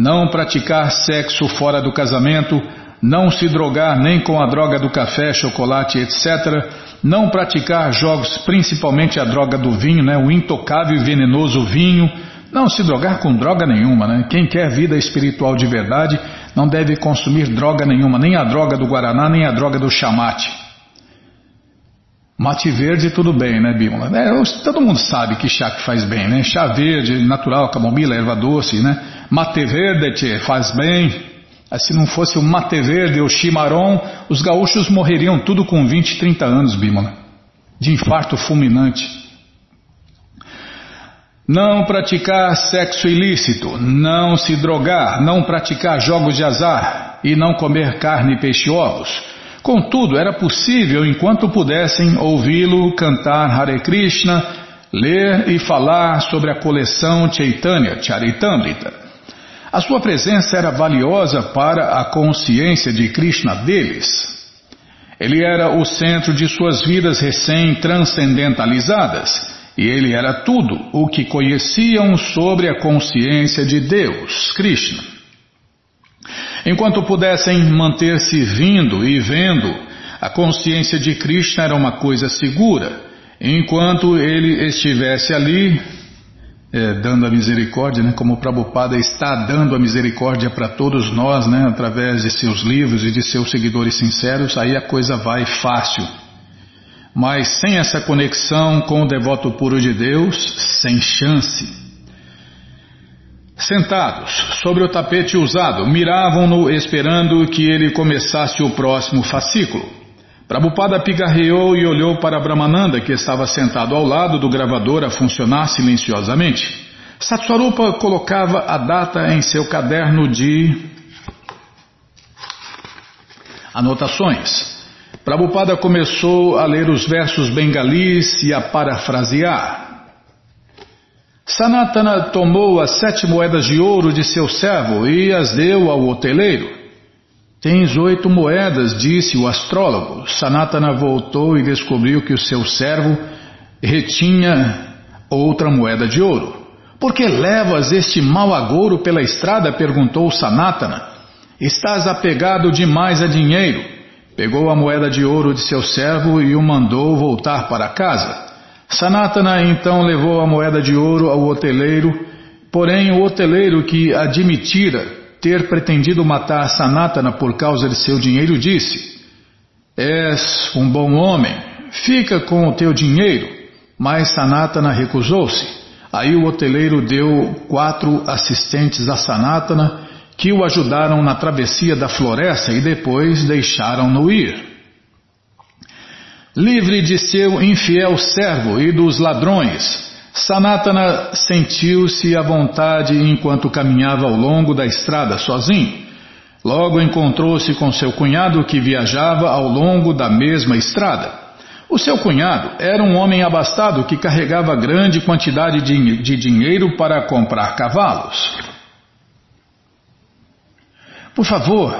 não praticar sexo fora do casamento, não se drogar nem com a droga do café, chocolate, etc., não praticar jogos, principalmente a droga do vinho, né, o intocável e venenoso vinho, não se drogar com droga nenhuma. Né? Quem quer vida espiritual de verdade não deve consumir droga nenhuma, nem a droga do Guaraná, nem a droga do chamate. Mate verde tudo bem, né, Bímola? É, todo mundo sabe que chá que faz bem, né? Chá verde, natural, camomila, erva doce, né? Mate verde tchê, faz bem. Se não fosse o mate verde ou chimarrão, os gaúchos morreriam tudo com 20, 30 anos, Bímola. De infarto fulminante. Não praticar sexo ilícito, não se drogar, não praticar jogos de azar e não comer carne, peixe e ovos Contudo, era possível, enquanto pudessem, ouvi-lo cantar Hare Krishna, ler e falar sobre a coleção Chaitanya Charitamrita. A sua presença era valiosa para a consciência de Krishna deles. Ele era o centro de suas vidas recém-transcendentalizadas e ele era tudo o que conheciam sobre a consciência de Deus, Krishna. Enquanto pudessem manter-se vindo e vendo, a consciência de Krishna era uma coisa segura. Enquanto ele estivesse ali, é, dando a misericórdia, né, como o Prabhupada está dando a misericórdia para todos nós, né, através de seus livros e de seus seguidores sinceros, aí a coisa vai fácil. Mas sem essa conexão com o devoto puro de Deus, sem chance. Sentados sobre o tapete usado, miravam-no esperando que ele começasse o próximo fascículo. Prabhupada pigarreou e olhou para Brahmananda, que estava sentado ao lado do gravador a funcionar silenciosamente. Satswarupa colocava a data em seu caderno de anotações. Prabhupada começou a ler os versos bengalis e a parafrasear. Sanatana tomou as sete moedas de ouro de seu servo e as deu ao hoteleiro. Tens oito moedas, disse o astrólogo. Sanatana voltou e descobriu que o seu servo retinha outra moeda de ouro. Por que levas este mau agouro pela estrada? perguntou Sanatana. Estás apegado demais a dinheiro. Pegou a moeda de ouro de seu servo e o mandou voltar para casa. Sanatana então levou a moeda de ouro ao hoteleiro, porém o hoteleiro que admitira ter pretendido matar Sanatana por causa de seu dinheiro disse: És um bom homem, fica com o teu dinheiro. Mas Sanatana recusou-se. Aí o hoteleiro deu quatro assistentes a Sanatana que o ajudaram na travessia da floresta e depois deixaram-no ir. Livre de seu infiel servo e dos ladrões, Sanatana sentiu-se à vontade enquanto caminhava ao longo da estrada sozinho. Logo encontrou-se com seu cunhado que viajava ao longo da mesma estrada. O seu cunhado era um homem abastado que carregava grande quantidade de, dinheiro para comprar cavalos. Por favor,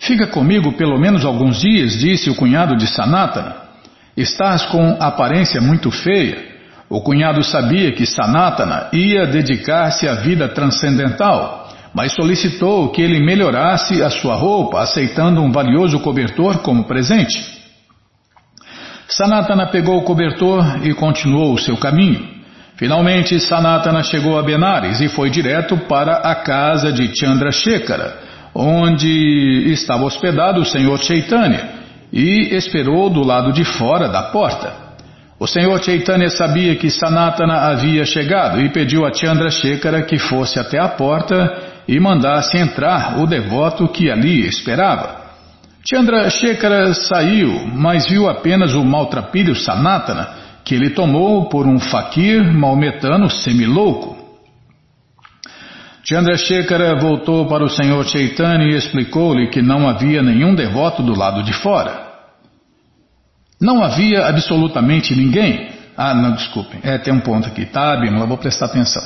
fica comigo pelo menos alguns dias, disse o cunhado de Sanatana. Estás com aparência muito feia. O cunhado sabia que Sanatana ia dedicar-se à vida transcendental, mas solicitou que ele melhorasse a sua roupa, aceitando um valioso cobertor como presente. Sanatana pegou o cobertor e continuou o seu caminho. Finalmente, Sanatana chegou a Benares e foi direto para a casa de Chandrasekhara, onde estava hospedado o senhor Chaitanya e esperou do lado de fora da porta. O senhor Chaitanya sabia que Sanatana havia chegado e pediu a Chandra Shekhara que fosse até a porta e mandasse entrar o devoto que ali esperava. Chandra Shekhara saiu, mas viu apenas o maltrapilho Sanatana, que ele tomou por um faquir maometano semilouco. Chandrasekhara voltou para o Senhor Chaitanya e explicou-lhe que não havia nenhum devoto do lado de fora. Não havia absolutamente ninguém. Ah, não, desculpem. É, tem um ponto aqui. Tá, Bimala, vou prestar atenção.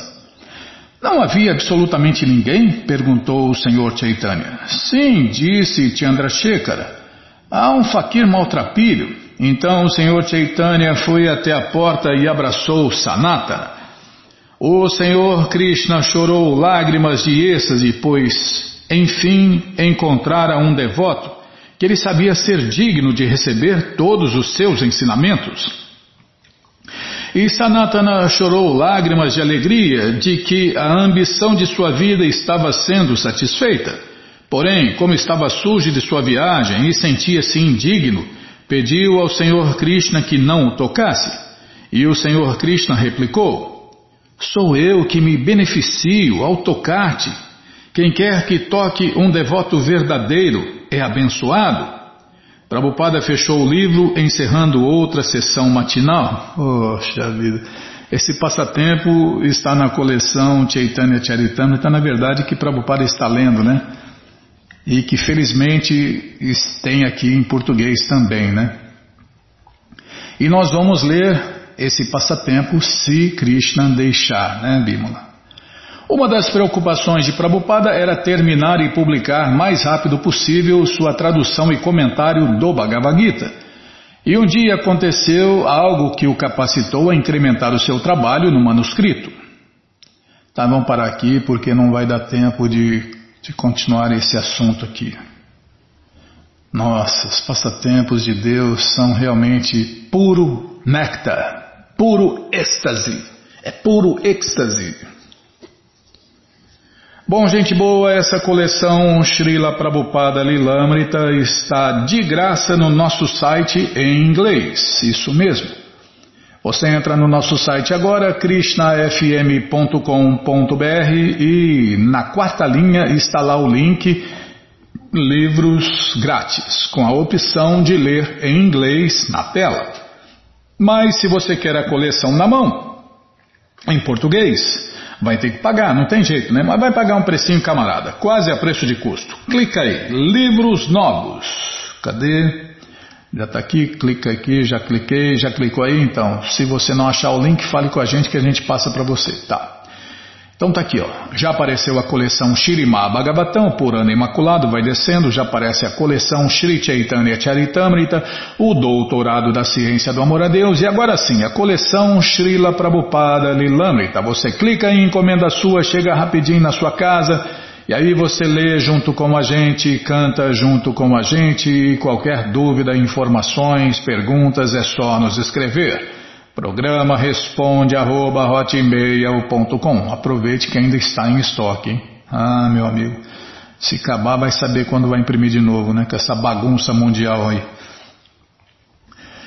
Não havia absolutamente ninguém? perguntou o Senhor Chaitanya. Sim, disse Chandrasekhara. Há um faquir maltrapilho. Então o Senhor Chaitanya foi até a porta e abraçou Sanatana. O Senhor Krishna chorou lágrimas de êxtase, pois, enfim, encontrara um devoto que ele sabia ser digno de receber todos os seus ensinamentos. E Sanatana chorou lágrimas de alegria de que a ambição de sua vida estava sendo satisfeita, Porém, como estava sujo de sua viagem e sentia-se indigno, pediu ao Senhor Krishna que não o tocasse. E o Senhor Krishna replicou: Sou eu que me beneficio ao tocar-te. Quem quer que toque um devoto verdadeiro é abençoado. Prabhupada fechou o livro, encerrando outra sessão matinal. Poxa vida! Esse passatempo está na coleção Chaitanya Charitamrita, na verdade que Prabhupada está lendo, né? E que felizmente tem aqui em português também, né? E nós vamos ler esse passatempo se Krishna deixar, né, Bimala? Uma das preocupações de Prabhupada era terminar e publicar mais rápido possível sua tradução e comentário do Bhagavad Gita. E um dia aconteceu algo que o capacitou a incrementar o seu trabalho no manuscrito. Tá, vamos parar aqui porque não vai dar tempo de, de continuar esse assunto aqui. Nossa, os passatempos de Deus são realmente puro néctar, puro êxtase. É puro êxtase. Bom, gente boa, essa coleção Srila Prabhupada Lilamrita está de graça no nosso site em inglês, isso mesmo. Você entra no nosso site agora, krishnafm.com.br e na quarta linha está lá o link Livros Grátis, com a opção de ler em inglês na tela. Mas se você quer a coleção na mão, em português, Vai ter que pagar, não tem jeito, né? Mas vai pagar um precinho, camarada, quase a preço de custo. Clica aí, livros novos. Cadê? Já está aqui, clica aqui, já cliquei, já clicou aí, então. Se você não achar o link, fale com a gente que a gente passa para você, tá? Então tá aqui, ó. Já apareceu a coleção Shirimá Bhagavatam, por ano imaculado, vai descendo, já aparece a coleção Shri Chaitanya Charitamrita, o doutorado da ciência do amor a Deus, e agora sim, a coleção Srila Prabhupada Lilamrita. Você clica em encomenda sua, chega rapidinho na sua casa, e aí você lê junto com a gente, canta junto com a gente, e qualquer dúvida, informações, perguntas, é só nos escrever. Programa responde arroba hotmail.com. Aproveite que ainda está em estoque. Hein? Ah, meu amigo. Se acabar, vai saber quando vai imprimir de novo, né? Com essa bagunça mundial aí.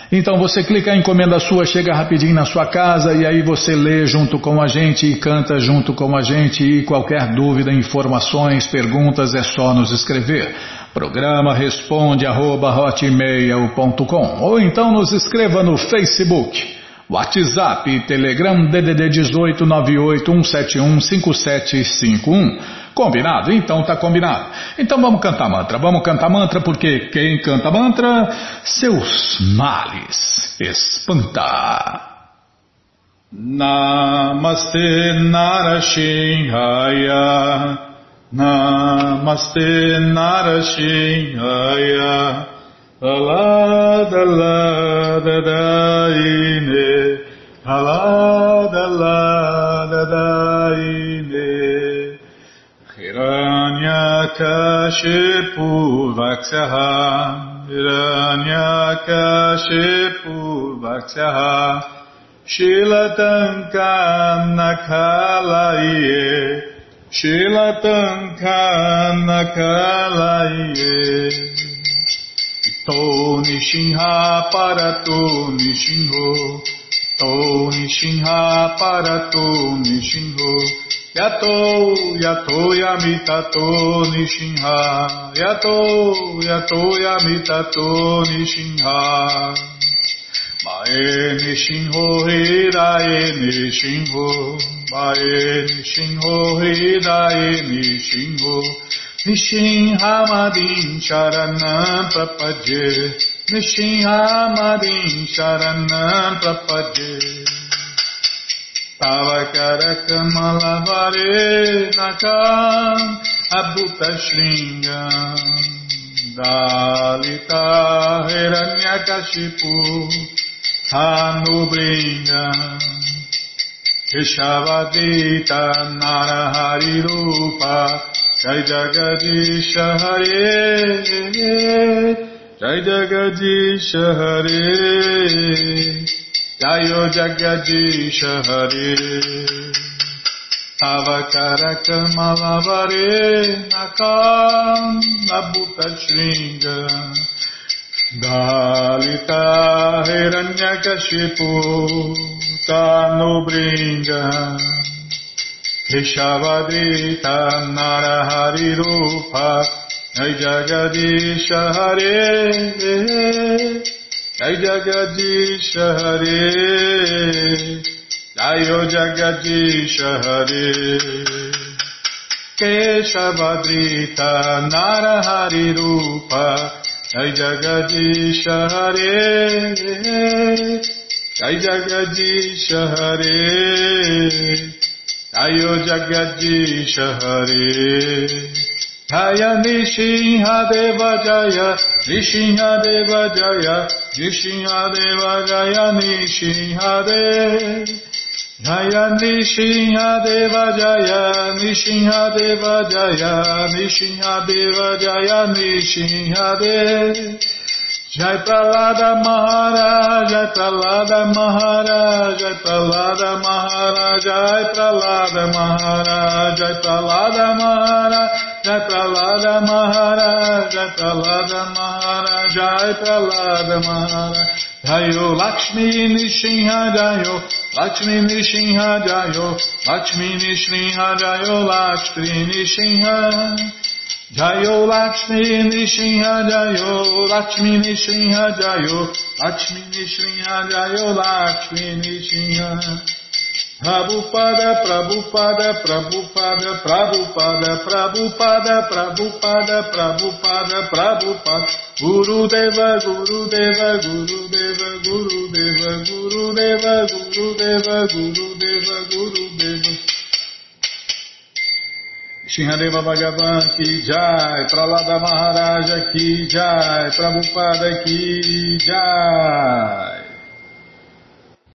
Então você clica em encomenda sua, chega rapidinho na sua casa e aí você lê junto com a gente e canta junto com a gente e qualquer dúvida, informações, perguntas é só nos escrever. Programa responde arroba hotmail.com ou então nos escreva no Facebook WhatsApp, Telegram, DDD 18 5751. Combinado? Então tá combinado. Então vamos cantar mantra. Vamos cantar mantra porque quem canta mantra, seus males espanta. Namaste Narashinhaya Namaste Narashinhaya Alada, alada, daine. Alada, alada, daine. Hiranyakashipu vaksyaha. Hiranyakashipu vaksyaha. Shilatankanakalaye. Shilatankanakalaye. To Nishinha Parato Nishinho To Nishinha Parato Nishinho Yato Yato Yamitato Nishinha Yato Yato Yamitato Nishinha Mae Nishinho Hidae Nishinho Mae Nishinho Hidae Nishinho नृसिंहामदीं शरण प्रपज नृसिंहामदीं शरण प्रपज तव करकमलवरे नकाम् अभूतशृङ्ग दालिता हिरण्यकशिपु हानुभृङ्ग ऋषवदीत नरहरिरूपा Jai Jagadish Hare Jai Jagadish Hare Jayo Jagadish Hare Avakarakamalabare Nakam Nabuta Shringa Dalita Hiranyakashipu Tanubringa Keshavadita Narahari Rupa Jai Jagadisha Hare Jai Jagadisha Hare Jayo Jagadisha Hare Keshavadita Narahari Rupa Jai Jagadisha Hare Jai Jagadisha Hare Jayo Jagadisha Hare Jaya Nishinha Deva Jaya Nishinha Deva Jaya Nishinha Deva Jaya Nishinha Deva Jaya Nishinha Deva Jaya Nishinha Deva Jaya Nishinha Deva Jaya Nishinha Deva Jai Pralada Maharaj, Jai Pralada Maharaj, Jai Pralada Maharaj, Jai Pralada Maharaj, Jai Pralada Maharaj, Jai Pralada Maharaj, Jai Pralada Maharaj, Jai Pralada Maharaj, Jayo Lakshmi Nishinha Jayo, Lakshmi Nishinha Jayo, Lakshmi Nishinha Jayo, Lakshmi Nishinha Lakshmi Nishinha Jayo, Lakshmi Nishinha Jayo, Lakshmi Nishinha Jayo, Lakshmi Nishinha. Prabhupada, Prabhupada, Prabhupada, Prabhupada, Prabhupada, Prabhupada, Prabhupada, Prabhupada, Guru Deva, Guru Deva, Guru Deva, Guru Deva, Guru Deva, Guru Deva, Guru Deva, Guru Deva. Shinhadeva Bhagavan ki jai, Pralada Maharaja ki jai, Prabhupada ki jai.